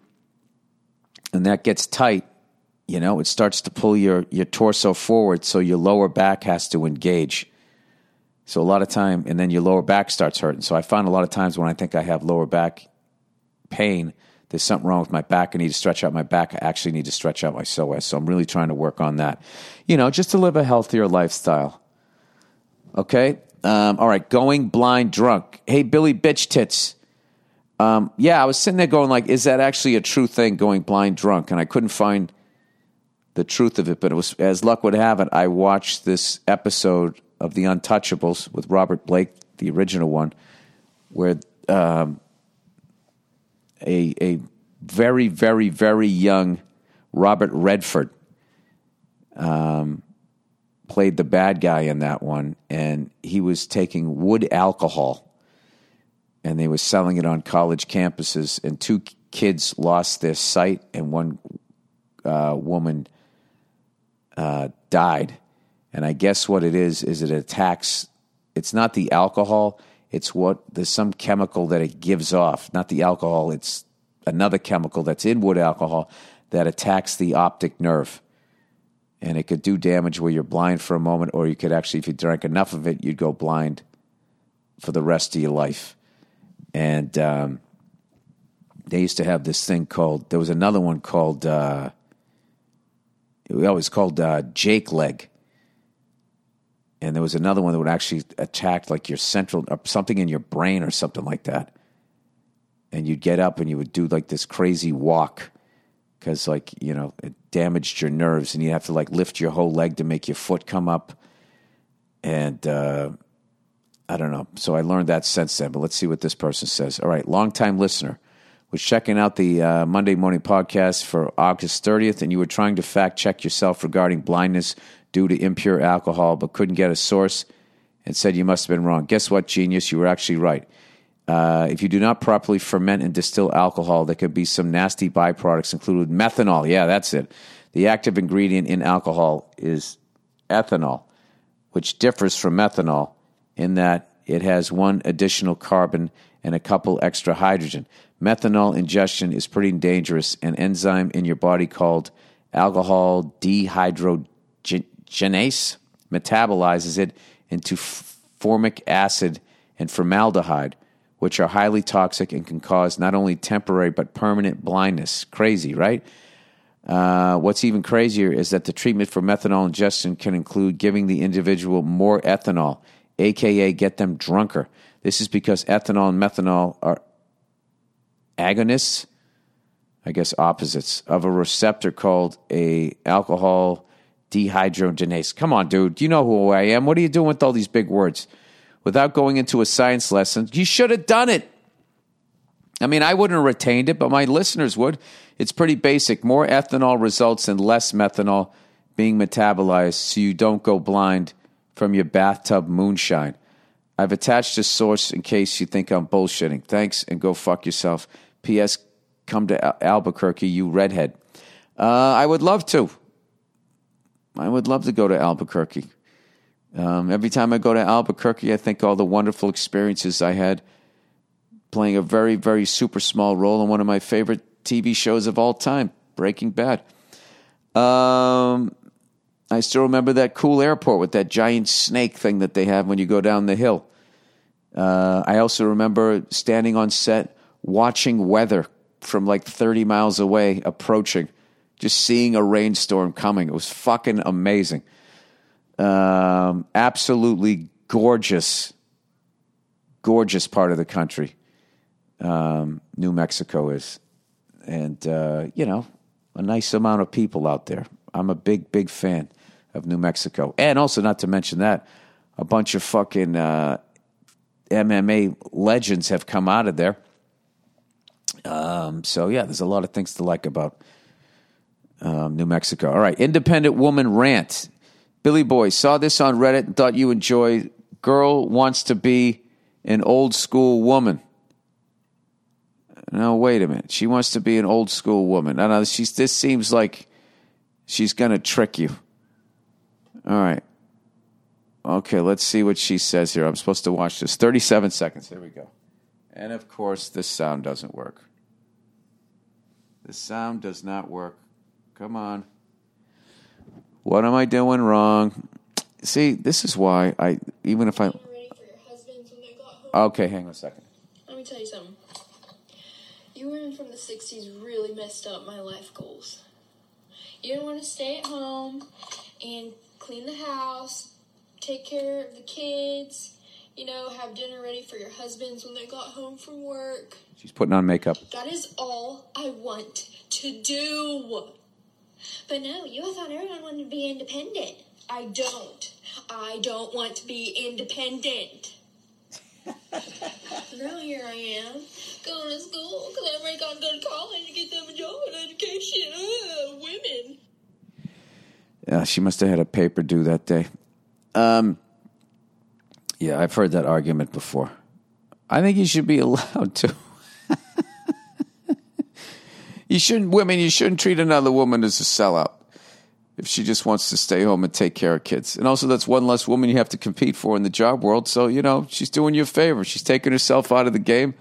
and that gets tight, you know, it starts to pull your, your torso forward, so your lower back has to engage. So a lot of time, and then your lower back starts hurting. So I find a lot of times when I think I have lower back pain, there's something wrong with my back. I need to stretch out my back. I actually need to stretch out my psoas. So I'm really trying to work on that, you know, just to live a healthier lifestyle. Okay. Um, all right. Going blind drunk. Hey, Billy Bitch Tits. Um, yeah, I was sitting there going like, is that actually a true thing, going blind drunk? And I couldn't find the truth of it, but it was, as luck would have it, I watched this episode of The Untouchables with Robert Blake, the original one, where um, a a very very very young Robert Redford um, played the bad guy in that one, and he was taking wood alcohol, and they were selling it on college campuses, and two kids lost their sight, and one uh, woman uh, died. And I guess what it is is it attacks. It's not the alcohol it's what there's some chemical that it gives off, not the alcohol. It's another chemical that's in wood alcohol that attacks the optic nerve. And it could do damage where you're blind for a moment, or you could actually, if you drank enough of it, you'd go blind for the rest of your life. And um, they used to have this thing called, there was another one called, uh, it was called uh, Jake Leg and there was another one that would actually attack like your central or something in your brain or something like that and you'd get up and you would do like this crazy walk because like you know it damaged your nerves and you have to like lift your whole leg to make your foot come up and uh, I don't know. So I learned that since then. But let's see what this person says. All right, longtime listener was checking out the uh, Monday morning podcast for August 30th, and you were trying to fact check yourself regarding blindness due to impure alcohol, but couldn't get a source and said you must have been wrong. Guess what, genius? You were actually right. Uh, if you do not properly ferment and distill alcohol, there could be some nasty byproducts, including methanol. Yeah, that's it. The active ingredient in alcohol is ethanol, which differs from methanol in that it has one additional carbon and a couple extra hydrogen. Methanol ingestion is pretty dangerous. An enzyme in your body called alcohol dehydrogenase metabolizes it into formic acid and formaldehyde, which are highly toxic and can cause not only temporary but permanent blindness. Crazy, right? Uh, what's even crazier is that the treatment for methanol ingestion can include giving the individual more ethanol, aka get them drunker. This is because ethanol and methanol are agonists, I guess opposites, of a receptor called a alcohol dehydrogenase. Come on, dude. You know who I am. What are you doing with all these big words? Without going into a science lesson, you should have done it. I mean, I wouldn't have retained it, but my listeners would. It's pretty basic. More ethanol results in less methanol being metabolized so you don't go blind from your bathtub moonshine. I've attached a source in case you think I'm bullshitting. Thanks and go fuck yourself. P.S. Come to Al- Albuquerque, you redhead. Uh, I would love to. I would love to go to Albuquerque. Um, every time I go to Albuquerque, I think all the wonderful experiences I had playing a very, very super small role in one of my favorite TV shows of all time, Breaking Bad. Um, I still remember that cool airport with that giant snake thing that they have when you go down the hill. Uh, I also remember standing on set watching weather from like 30 miles away approaching, just seeing a rainstorm coming. It was fucking amazing. Um, absolutely gorgeous, gorgeous part of the country. Um, New Mexico is. And, uh, you know, a nice amount of people out there. I'm a big, big fan of New Mexico. And also, not to mention that, a bunch of fucking uh, MMA legends have come out of there. Um, so, yeah, there's a lot of things to like about um, New Mexico. All right, independent woman rant. Billy Boy saw this on Reddit and thought you enjoy. Girl wants to be an old school woman. No, wait a minute. She wants to be an old school woman. I know she's. This seems like she's going to trick you. All right. Okay, let's see what she says here. I'm supposed to watch this. 37 seconds. Here we go. And of course, this sound doesn't work. The sound does not work. Come on. What am I doing wrong? See, this is why I, even if I. Okay, hang on a second. Let me tell you something. You women from the 60s really messed up my life goals. You didn't want to stay at home and clean the house, take care of the kids, you know, have dinner ready for your husbands when they got home from work. She's putting on makeup. That is all I want to do. But no, you thought everyone wanted to be independent. I don't. I don't want to be independent. [LAUGHS] now here I am, going to school because I'm ready to go to college to get them a job and education. Ugh, women. Yeah, she must have had a paper due that day. Um, yeah, I've heard that argument before. I think you should be [LAUGHS] allowed to. You shouldn't, women, you shouldn't treat another woman as a sellout if she just wants to stay home and take care of kids. And also, that's one less woman you have to compete for in the job world. So, you know, she's doing you a favor. She's taking herself out of the game.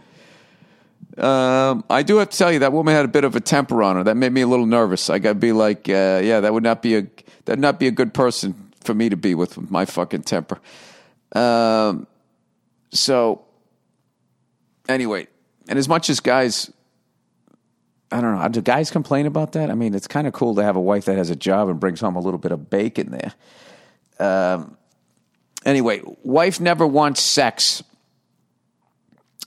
Um, I do have to tell you that woman had a bit of a temper on her. That made me a little nervous. I got to be like, uh, yeah, that would not be a that not be a good person for me to be with, with my fucking temper. Um, so anyway, and as much as guys, I don't know, do guys complain about that? I mean, it's kind of cool to have a wife that has a job and brings home a little bit of bacon there. Um, anyway, wife never wants sex.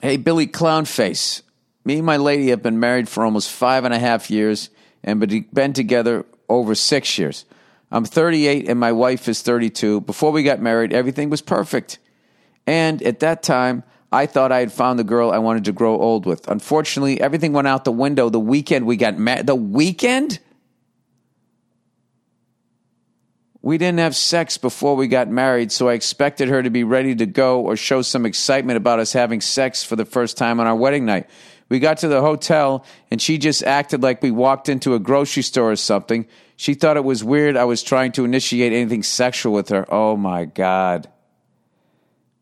Hey, Billy Clownface. Me and my lady have been married for almost five and a half years and been together over six years. I'm 38 and my wife is 32. Before we got married, everything was perfect. And at that time, I thought I had found the girl I wanted to grow old with. Unfortunately, everything went out the window the weekend we got married. The weekend? We didn't have sex before we got married, so I expected her to be ready to go or show some excitement about us having sex for the first time on our wedding night. We got to the hotel, and she just acted like we walked into a grocery store or something. She thought it was weird I was trying to initiate anything sexual with her. Oh my God.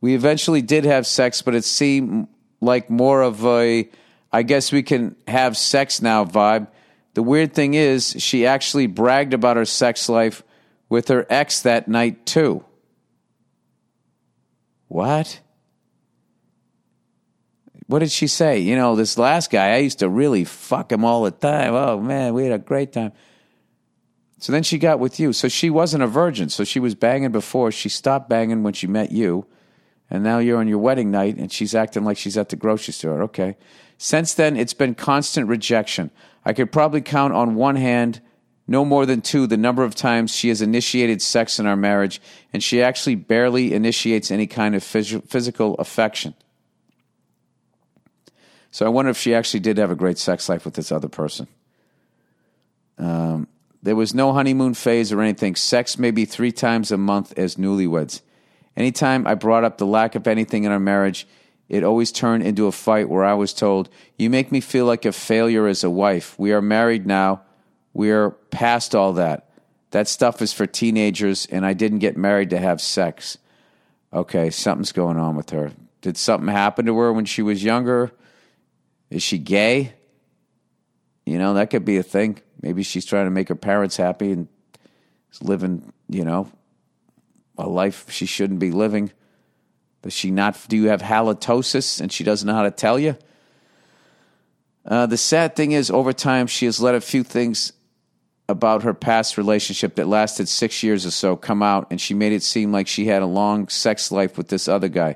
We eventually did have sex, but it seemed like more of a, I guess we can have sex now vibe. The weird thing is, she actually bragged about her sex life with her ex that night, too. What? What did she say? You know, this last guy, I used to really fuck him all the time. Oh, man, we had a great time. So then she got with you. So she wasn't a virgin. So she was banging before. She stopped banging when she met you. And now you're on your wedding night and she's acting like she's at the grocery store. Okay. Since then, it's been constant rejection. I could probably count on one hand no more than two the number of times she has initiated sex in our marriage, and she actually barely initiates any kind of phys- physical affection. So I wonder if she actually did have a great sex life with this other person. Um, there was no honeymoon phase or anything. Sex maybe three times a month as newlyweds. Anytime I brought up the lack of anything in our marriage, it always turned into a fight where I was told, You make me feel like a failure as a wife. We are married now. We're past all that. That stuff is for teenagers, and I didn't get married to have sex. Okay, something's going on with her. Did something happen to her when she was younger? Is she gay? You know, that could be a thing. Maybe she's trying to make her parents happy and is living, you know, a life she shouldn't be living. Does she not? Do you have halitosis and she doesn't know how to tell you? Uh, the sad thing is, over time, she has let a few things about her past relationship that lasted six years or so come out, and she made it seem like she had a long sex life with this other guy.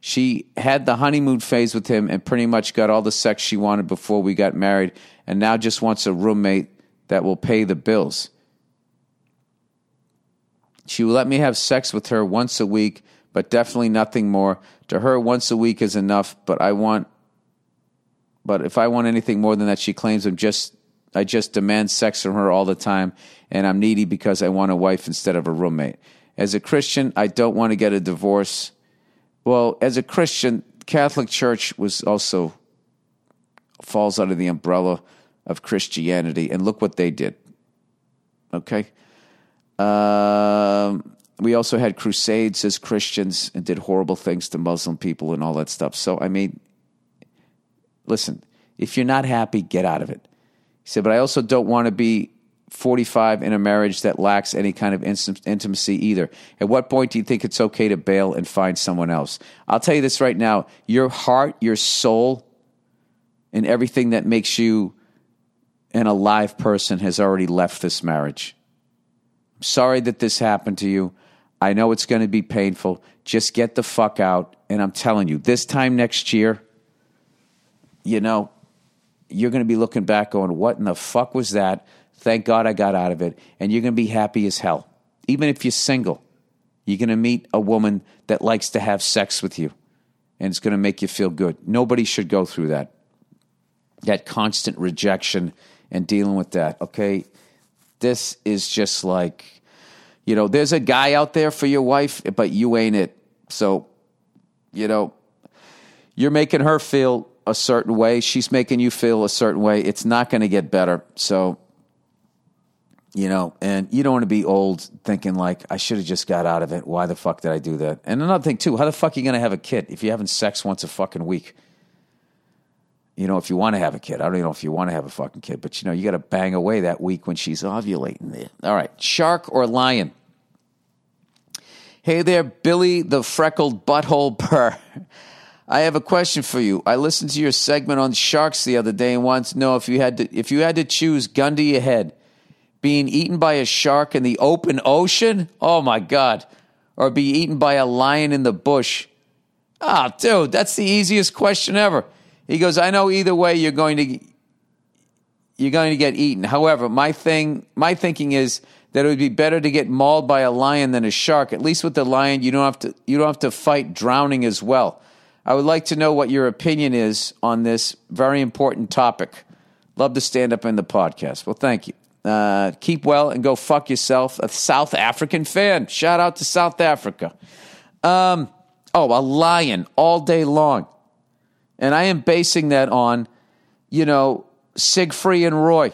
She had the honeymoon phase with him and pretty much got all the sex she wanted before we got married, and now just wants a roommate that will pay the bills. She will let me have sex with her once a week, but definitely nothing more. To her, once a week is enough, but I want but if I want anything more than that, she claims I'm just I just demand sex from her all the time, and I'm needy because I want a wife instead of a roommate. As a Christian, I don't want to get a divorce. Well, as a Christian, Catholic Church was also falls under the umbrella of Christianity, and look what they did. Okay, um, we also had crusades as Christians and did horrible things to Muslim people and all that stuff. So, I mean, listen, if you're not happy, get out of it. He said, but I also don't want to be 45 in a marriage that lacks any kind of intimacy either. At what point do you think it's okay to bail and find someone else? I'll tell you this right now your heart, your soul, and everything that makes you an alive person has already left this marriage. Sorry that this happened to you. I know it's going to be painful. Just get the fuck out. And I'm telling you, this time next year, you know, you're going to be looking back going, what in the fuck was that? Thank God I got out of it. And you're going to be happy as hell. Even if you're single, you're going to meet a woman that likes to have sex with you. And it's going to make you feel good. Nobody should go through that. That constant rejection and dealing with that. Okay. This is just like, you know, there's a guy out there for your wife, but you ain't it. So, you know, you're making her feel a certain way. She's making you feel a certain way. It's not going to get better. So, you know, and you don't want to be old thinking like, I should have just got out of it. Why the fuck did I do that? And another thing too, how the fuck are you going to have a kid if you're having sex once a fucking week? You know, if you want to have a kid, I don't even know if you want to have a fucking kid, but you know, you got to bang away that week when she's ovulating. All right, shark or lion? Hey there, Billy the freckled butthole purr. I have a question for you. I listened to your segment on sharks the other day and wanted to know if you had to if you had to choose gun to your head, being eaten by a shark in the open ocean, oh my god, or be eaten by a lion in the bush. Ah, oh, dude, that's the easiest question ever. He goes, I know either way you're going to you're going to get eaten. However, my thing my thinking is that it would be better to get mauled by a lion than a shark. At least with the lion, you don't have to you don't have to fight drowning as well. I would like to know what your opinion is on this very important topic. Love to stand up in the podcast. Well, thank you. Uh, keep well and go fuck yourself. A South African fan. Shout out to South Africa. Um, oh, a lion all day long. And I am basing that on, you know, Siegfried and Roy.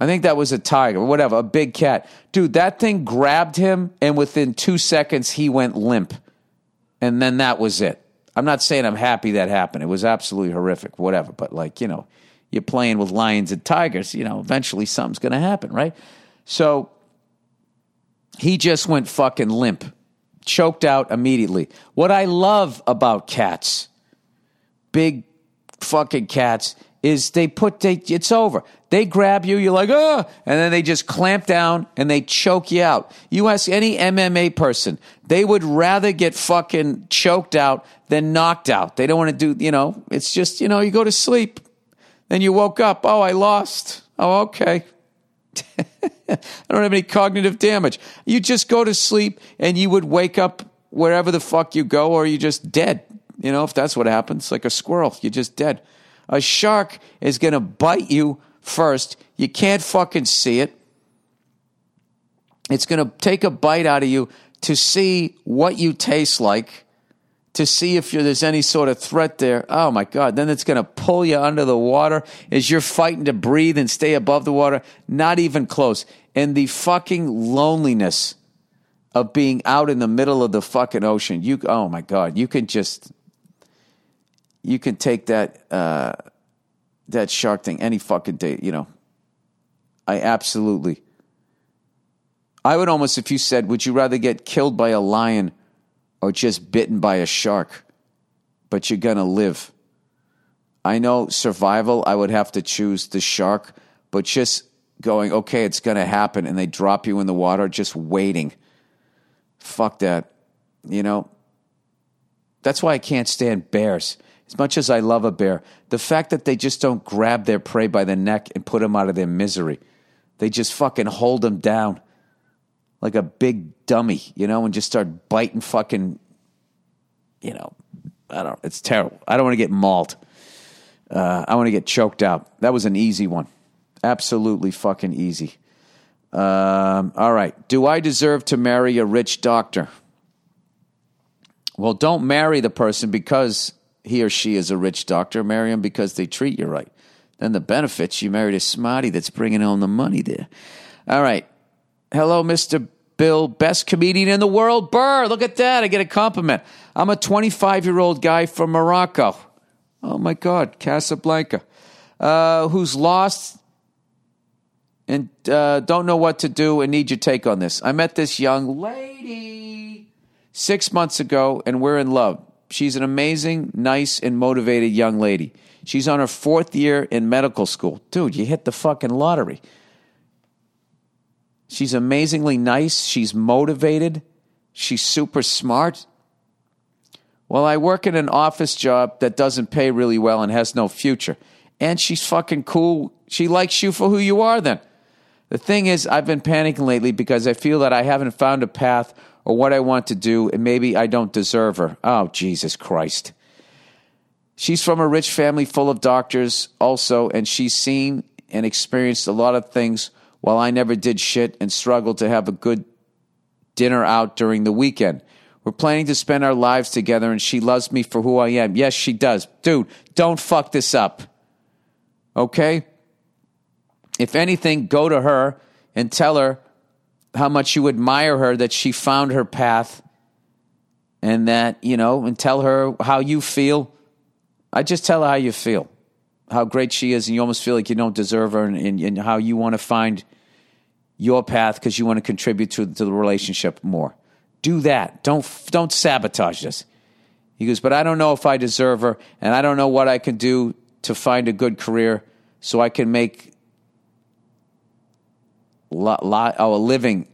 I think that was a tiger, whatever, a big cat. Dude, that thing grabbed him, and within two seconds, he went limp. And then that was it. I'm not saying I'm happy that happened. It was absolutely horrific, whatever. But, like, you know, you're playing with lions and tigers, you know, eventually something's going to happen, right? So he just went fucking limp, choked out immediately. What I love about cats, big fucking cats, is they put they it's over. They grab you, you're like, oh, and then they just clamp down and they choke you out. You ask any MMA person, they would rather get fucking choked out than knocked out. They don't want to do, you know, it's just, you know, you go to sleep. Then you woke up, oh, I lost. Oh, okay. [LAUGHS] I don't have any cognitive damage. You just go to sleep and you would wake up wherever the fuck you go, or you're just dead. You know, if that's what happens, like a squirrel, you're just dead. A shark is going to bite you first. You can't fucking see it. It's going to take a bite out of you to see what you taste like to see if there's any sort of threat there. Oh my God. Then it's going to pull you under the water as you're fighting to breathe and stay above the water. Not even close. And the fucking loneliness of being out in the middle of the fucking ocean. You, oh my God. You can just, you can take that, uh, that shark thing any fucking day, you know. I absolutely. I would almost, if you said, would you rather get killed by a lion or just bitten by a shark, but you're to live. I know survival, I would have to choose the shark, but just going, okay, it's to happen, and they drop you in the water, just waiting. Fuck that. You know? That's why I can't stand bears. As much as I love a bear, the fact that they just don't grab their prey by the neck and put them out of their misery, they just fucking hold them down like a big dummy, you know, and just start biting fucking, you know, I don't. It's terrible. I don't want to get mauled. Uh, I want to get choked out. That was an easy one. Absolutely fucking easy. Um, all right. Do I deserve to marry a rich doctor? Well, don't marry the person because he or she is a rich doctor. Marry him because they treat you right. Then the benefits, you married a smarty that's bringing home the money there. All right. Hello, Mr. Bill, best comedian in the world. Burr, look at that. I get a compliment. I'm a 25 year old guy from Morocco. Oh my God, Casablanca, uh, who's lost and uh, don't know what to do and need your take on this. I met this young lady six months ago and we're in love. She's an amazing, nice, and motivated young lady. She's on her fourth year in medical school. Dude, you hit the fucking lottery. She's amazingly nice. She's motivated. She's super smart. Well, I work in an office job that doesn't pay really well and has no future. And she's fucking cool. She likes you for who you are then. The thing is, I've been panicking lately because I feel that I haven't found a path or what I want to do, and maybe I don't deserve her. Oh, Jesus Christ. She's from a rich family full of doctors, also, and she's seen and experienced a lot of things while I never did shit and struggled to have a good dinner out during the weekend. We're planning to spend our lives together and she loves me for who I am. Yes, she does. Dude, don't fuck this up. Okay? If anything, go to her and tell her how much you admire her, that she found her path, and that, you know, and tell her how you feel. I just tell her how you feel how great she is, and you almost feel like you don't deserve her, and, and, and how you want to find your path because you want to contribute to, to the relationship more. Do that. Don't don't sabotage this. He goes, but I don't know if I deserve her, and I don't know what I can do to find a good career so I can make lot, lot, oh, living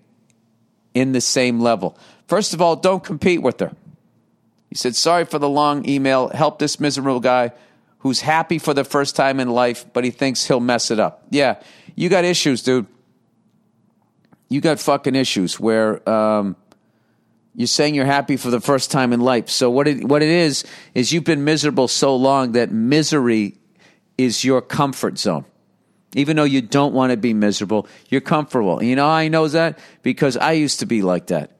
in the same level. First of all, don't compete with her. He said, sorry for the long email. Help this miserable guy who's happy for the first time in life, but he thinks he'll mess it up. Yeah, you got issues, dude. you got fucking issues where um, you're saying you're happy for the first time in life. So what it what it is is you've been miserable so long that misery is your comfort zone. Even though you don't want to be miserable, you're comfortable. You know I know that? Because I used to be like that.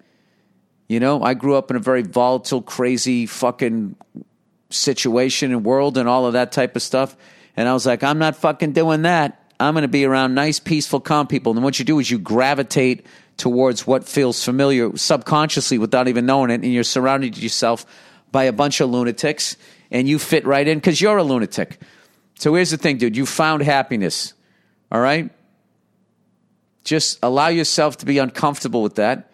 You know, I grew up in a very volatile, crazy fucking situation and world and all of that type of stuff. And I was like, I'm not fucking doing that. I'm going to be around nice, peaceful, calm people. And what you do is you gravitate towards what feels familiar subconsciously without even knowing it. And you're surrounded yourself by a bunch of lunatics and you fit right in because you're a lunatic. So here's the thing, dude. You found happiness. All right? Just allow yourself to be uncomfortable with that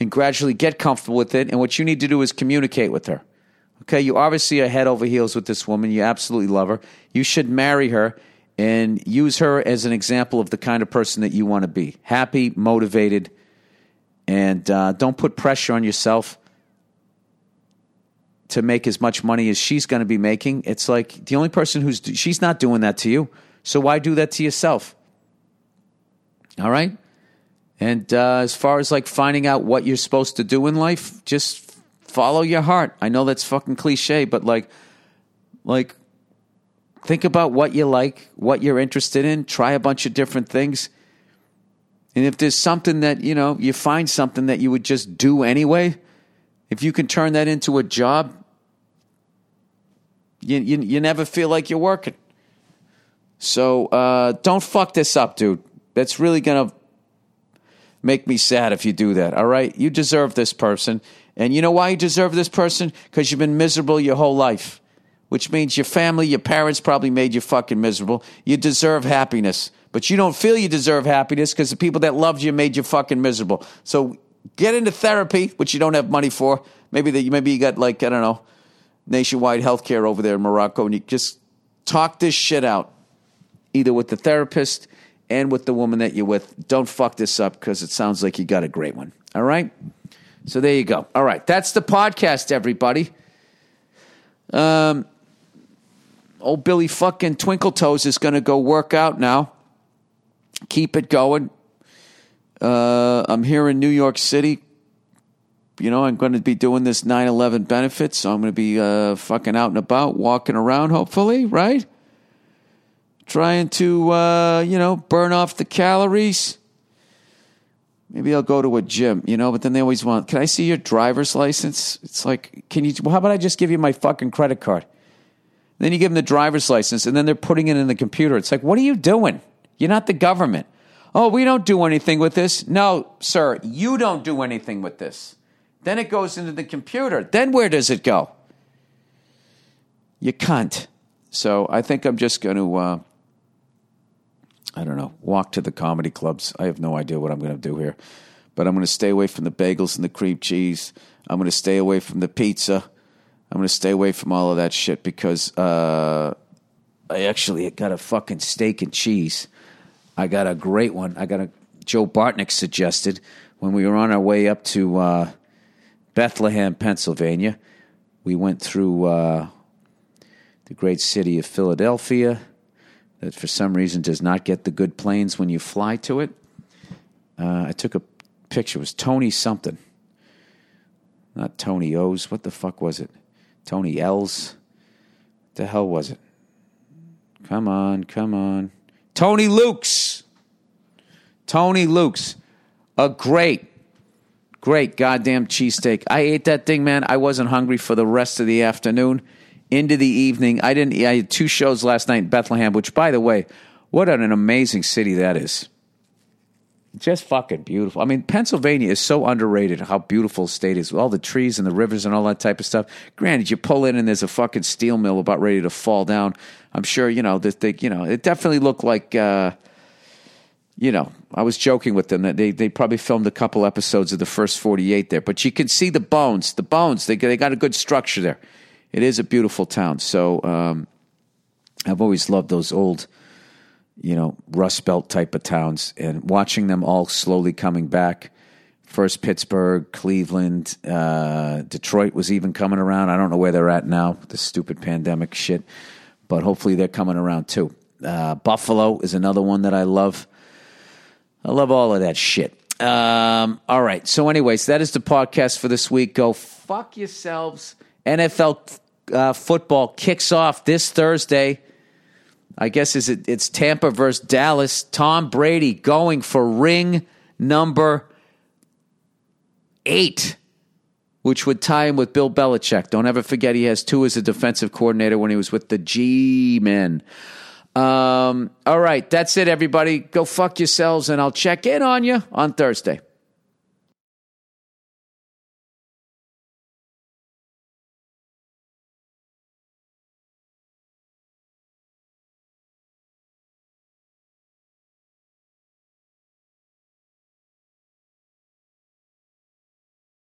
and gradually get comfortable with it. And what you need to do is communicate with her. Okay, you obviously are head over heels with this woman. You absolutely love her. You should marry her and use her as an example of the kind of person that you want to be happy, motivated, and uh, don't put pressure on yourself to make as much money as she's going to be making. It's like the only person who's, she's not doing that to you. So why do that to yourself? All right? And uh, as far as like finding out what you're supposed to do in life, just follow your heart. I know that's fucking cliche, but like, like, think about what you like, what you're interested in. Try a bunch of different things. And if there's something that you know, you find something that you would just do anyway. If you can turn that into a job, you you, you never feel like you're working. So uh, don't fuck this up, dude. That's really gonna make me sad if you do that. All right, you deserve this person. And you know why you deserve this person? Because you've been miserable your whole life, which means your family, your parents probably made you fucking miserable. You deserve happiness, but you don't feel you deserve happiness because the people that loved you made you fucking miserable. So get into therapy, which you don't have money for. Maybe that maybe you got like I don't know, nationwide health care over there in Morocco, and you just talk this shit out, either with the therapist and with the woman that you're with. Don't fuck this up because it sounds like you got a great one. All right. So there you go. All right, that's the podcast, everybody. Um, old Billy fucking Twinkle Toes is going to go work out now. Keep it going. Uh, I'm here in New York City. You know, I'm going to be doing this 9 11 benefit, so I'm going to be uh, fucking out and about, walking around, hopefully, right? Trying to, uh, you know, burn off the calories Maybe I'll go to a gym, you know, but then they always want, can I see your driver's license? It's like, can you, well, how about I just give you my fucking credit card? Then you give them the driver's license and then they're putting it in the computer. It's like, what are you doing? You're not the government. Oh, we don't do anything with this. No, sir, you don't do anything with this. Then it goes into the computer. Then where does it go? You cunt. So I think I'm just going to, uh, I don't know, walk to the comedy clubs. I have no idea what I'm going to do here. But I'm going to stay away from the bagels and the cream cheese. I'm going to stay away from the pizza. I'm going to stay away from all of that shit because uh, I actually got a fucking steak and cheese. I got a great one. I got a Joe Bartnick suggested when we were on our way up to uh, Bethlehem, Pennsylvania. We went through uh, the great city of Philadelphia that for some reason does not get the good planes when you fly to it. Uh, I took a picture. It was Tony something. Not Tony O's. What the fuck was it? Tony L's. What the hell was it? Come on, come on. Tony Luke's. Tony Luke's. A great, great goddamn cheesesteak. I ate that thing, man. I wasn't hungry for the rest of the afternoon into the evening. I didn't. I had two shows last night in Bethlehem, which, by the way, what an amazing city that is. Just fucking beautiful. I mean, Pennsylvania is so underrated. How beautiful state is, all the trees and the rivers and all that type of stuff. Granted, you pull in and there's a fucking steel mill about ready to fall down. I'm sure you know that they, you know, it definitely looked like. Uh, you know, I was joking with them that they, they probably filmed a couple episodes of the first 48 there, but you can see the bones, the bones, they, they got a good structure there it is a beautiful town. So um, I've always loved those old, you know, Rust Belt type of towns, and watching them all slowly coming back. First Pittsburgh, Cleveland, uh, Detroit was even coming around. I don't know where they're at now, the stupid pandemic shit, but hopefully they're coming around too. Uh, Buffalo is another one that I love. I love all of that shit. Um, all right. So, anyways, that is the podcast for this week. Go fuck yourselves. NFL uh, football kicks off this Thursday. I guess is it, it's Tampa versus Dallas. Tom Brady going for ring number eight, which would tie him with Bill Belichick. Don't ever forget he has two as a defensive coordinator when he was with the G Men. Um, all right, that's it, everybody. Go fuck yourselves, and I'll check in on you on Thursday.